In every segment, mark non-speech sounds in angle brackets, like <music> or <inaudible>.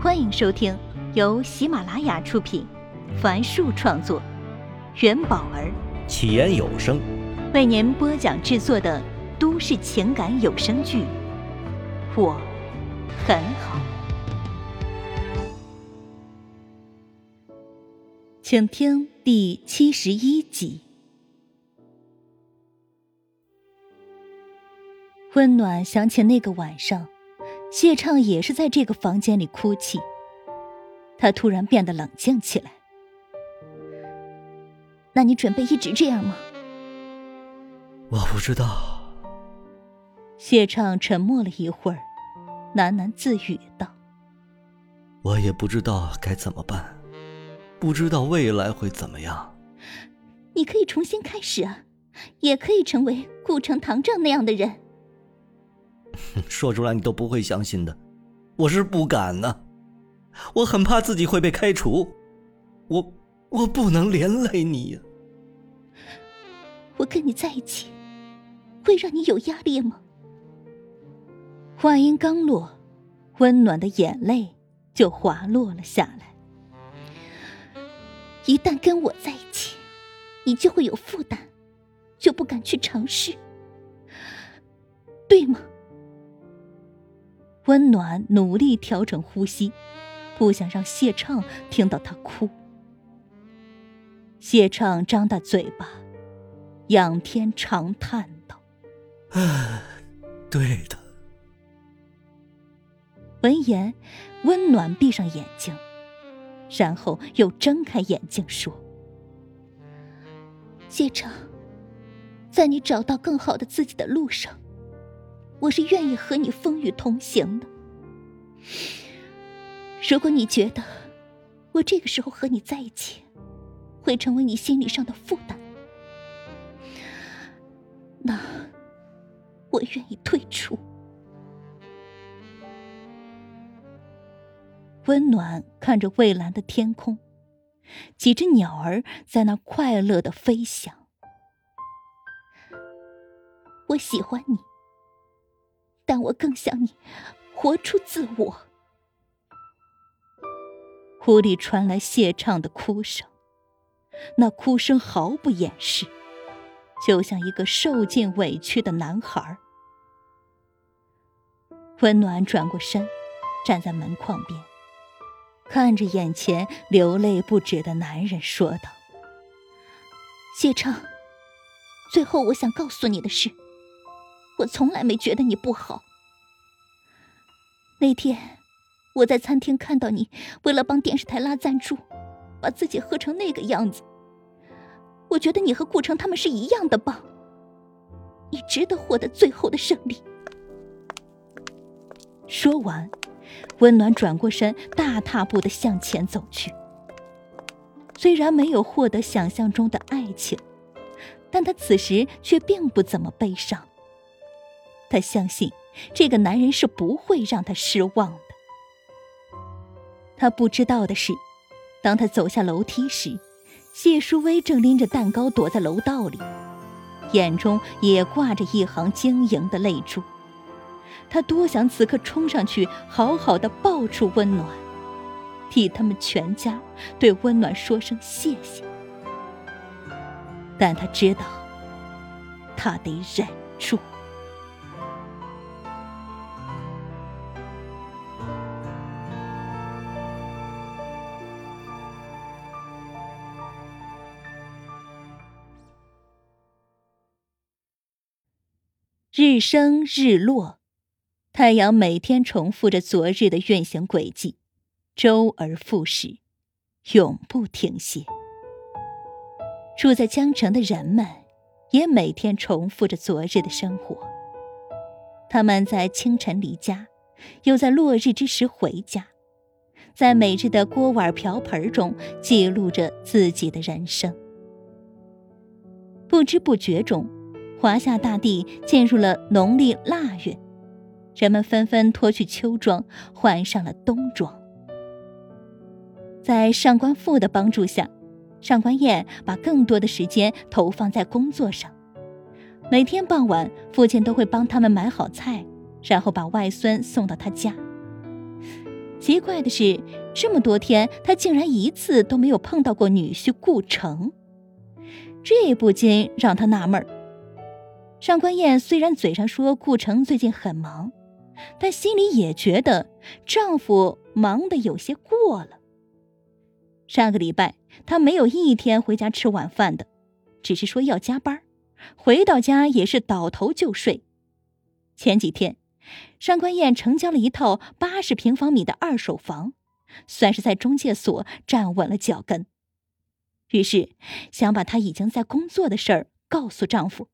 欢迎收听由喜马拉雅出品，凡树创作，元宝儿起言有声为您播讲制作的都市情感有声剧《我很好》，请听第七十一集。温暖想起那个晚上。谢畅也是在这个房间里哭泣。他突然变得冷静起来。那你准备一直这样吗？我不知道。谢畅沉默了一会儿，喃喃自语道：“我也不知道该怎么办，不知道未来会怎么样。你可以重新开始啊，也可以成为顾城唐正那样的人。”说出来你都不会相信的，我是不敢呢，我很怕自己会被开除，我我不能连累你呀。我跟你在一起，会让你有压力吗？话音刚落，温暖的眼泪就滑落了下来。一旦跟我在一起，你就会有负担，就不敢去尝试，对吗？温暖努力调整呼吸，不想让谢畅听到他哭。谢畅张大嘴巴，仰天长叹道：“唉，对的。”闻言，温暖闭上眼睛，然后又睁开眼睛说：“谢畅，在你找到更好的自己的路上。”我是愿意和你风雨同行的。如果你觉得我这个时候和你在一起会成为你心理上的负担，那我愿意退出。温暖看着蔚蓝的天空，几只鸟儿在那快乐的飞翔。我喜欢你。但我更想你活出自我。屋里传来谢畅的哭声，那哭声毫不掩饰，就像一个受尽委屈的男孩。温暖转过身，站在门框边，看着眼前流泪不止的男人，说道：“谢畅，最后我想告诉你的是。”我从来没觉得你不好。那天，我在餐厅看到你为了帮电视台拉赞助，把自己喝成那个样子。我觉得你和顾城他们是一样的棒，你值得获得最后的胜利。说完，温暖转过身，大踏步的向前走去。虽然没有获得想象中的爱情，但他此时却并不怎么悲伤。他相信，这个男人是不会让他失望的。他不知道的是，当他走下楼梯时，谢淑薇正拎着蛋糕躲在楼道里，眼中也挂着一行晶莹的泪珠。他多想此刻冲上去，好好的抱住温暖，替他们全家对温暖说声谢谢。但他知道，他得忍住。日升日落，太阳每天重复着昨日的运行轨迹，周而复始，永不停歇。住在江城的人们，也每天重复着昨日的生活。他们在清晨离家，又在落日之时回家，在每日的锅碗瓢盆中记录着自己的人生。不知不觉中。华夏大地进入了农历腊月，人们纷纷脱去秋装，换上了冬装。在上官父的帮助下，上官燕把更多的时间投放在工作上。每天傍晚，父亲都会帮他们买好菜，然后把外孙送到他家。奇怪的是，这么多天他竟然一次都没有碰到过女婿顾城，这不禁让他纳闷上官燕虽然嘴上说顾城最近很忙，但心里也觉得丈夫忙得有些过了。上个礼拜她没有一天回家吃晚饭的，只是说要加班，回到家也是倒头就睡。前几天。上官燕成交了一套八十平方米的二手房，算是在中介所站稳了脚跟。于是想把她已经在工作的事儿告诉丈夫。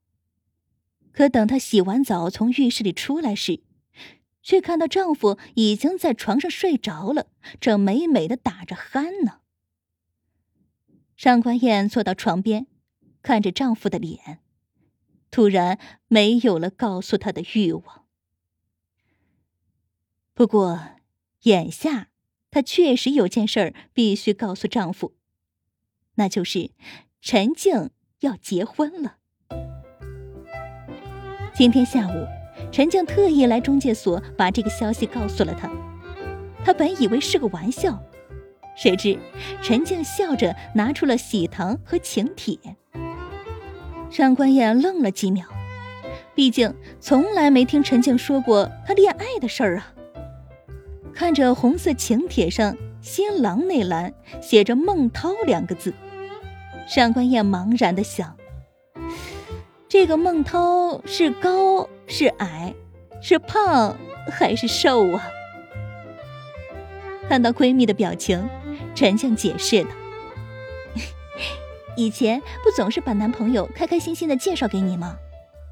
可等她洗完澡从浴室里出来时，却看到丈夫已经在床上睡着了，正美美的打着鼾呢。上官燕坐到床边，看着丈夫的脸，突然没有了告诉他的欲望。不过，眼下她确实有件事儿必须告诉丈夫，那就是陈静要结婚了。今天下午，陈静特意来中介所把这个消息告诉了他。他本以为是个玩笑，谁知陈静笑着拿出了喜糖和请帖。上官燕愣了几秒，毕竟从来没听陈静说过她恋爱的事儿啊。看着红色请帖上新郎那栏写着“孟涛”两个字，上官燕茫然的想：这个孟涛是高是矮，是胖还是瘦啊？看到闺蜜的表情，陈静解释道：“ <laughs> 以前不总是把男朋友开开心心的介绍给你吗？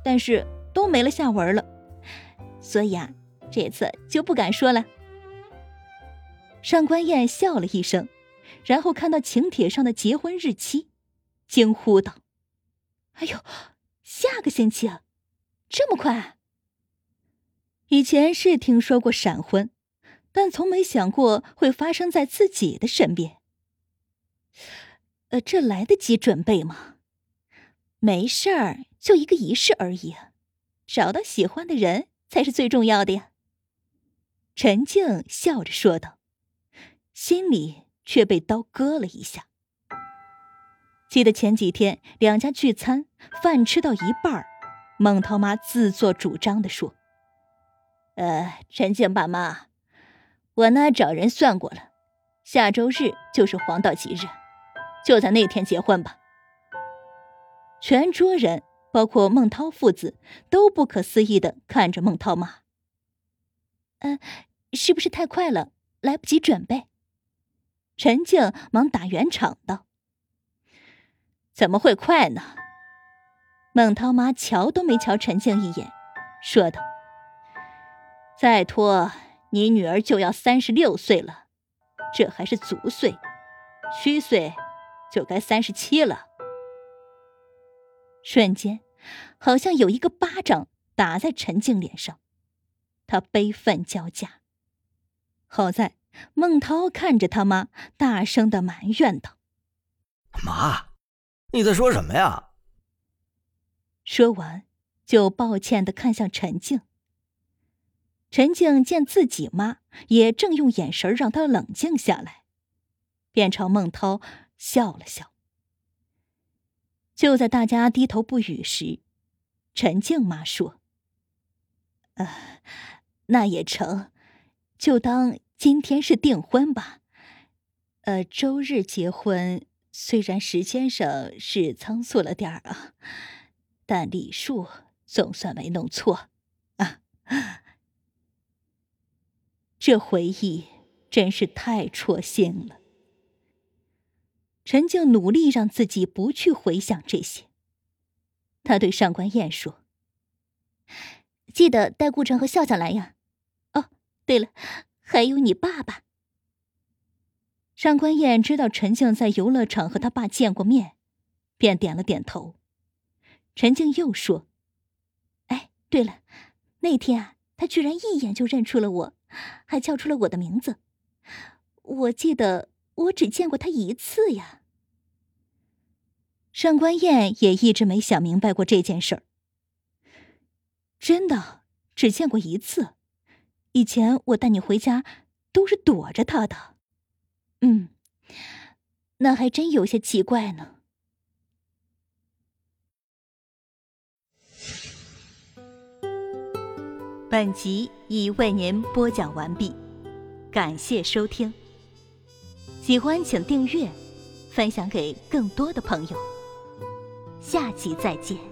但是都没了下文了，所以啊，这次就不敢说了。”上官燕笑了一声，然后看到请帖上的结婚日期，惊呼道：“哎呦，下个星期，这么快！以前是听说过闪婚，但从没想过会发生在自己的身边。呃，这来得及准备吗？没事儿，就一个仪式而已，找到喜欢的人才是最重要的呀。”陈静笑着说道。心里却被刀割了一下。记得前几天两家聚餐，饭吃到一半孟涛妈自作主张的说：“呃，陈静爸妈，我呢找人算过了，下周日就是黄道吉日，就在那天结婚吧。”全桌人，包括孟涛父子，都不可思议的看着孟涛妈。嗯，是不是太快了，来不及准备？陈静忙打圆场道：“怎么会快呢？”孟涛妈瞧都没瞧陈静一眼，说道：“再拖，你女儿就要三十六岁了，这还是足岁，虚岁就该三十七了。”瞬间，好像有一个巴掌打在陈静脸上，她悲愤交加。好在。孟涛看着他妈，大声的埋怨道：“妈，你在说什么呀？”说完，就抱歉的看向陈静。陈静见自己妈也正用眼神让她冷静下来，便朝孟涛笑了笑。就在大家低头不语时，陈静妈说：“呃，那也成，就当……”今天是订婚吧？呃，周日结婚，虽然时间上是仓促了点儿啊，但礼数总算没弄错啊。<laughs> 这回忆真是太戳心了。陈静努力让自己不去回想这些。他对上官燕说：“记得带顾城和笑笑来呀。哦，对了。”还有你爸爸。上官燕知道陈静在游乐场和他爸见过面，便点了点头。陈静又说：“哎，对了，那天啊，他居然一眼就认出了我，还叫出了我的名字。我记得我只见过他一次呀。”上官燕也一直没想明白过这件事儿。真的，只见过一次。以前我带你回家，都是躲着他的。嗯，那还真有些奇怪呢。本集已为您播讲完毕，感谢收听。喜欢请订阅，分享给更多的朋友。下集再见。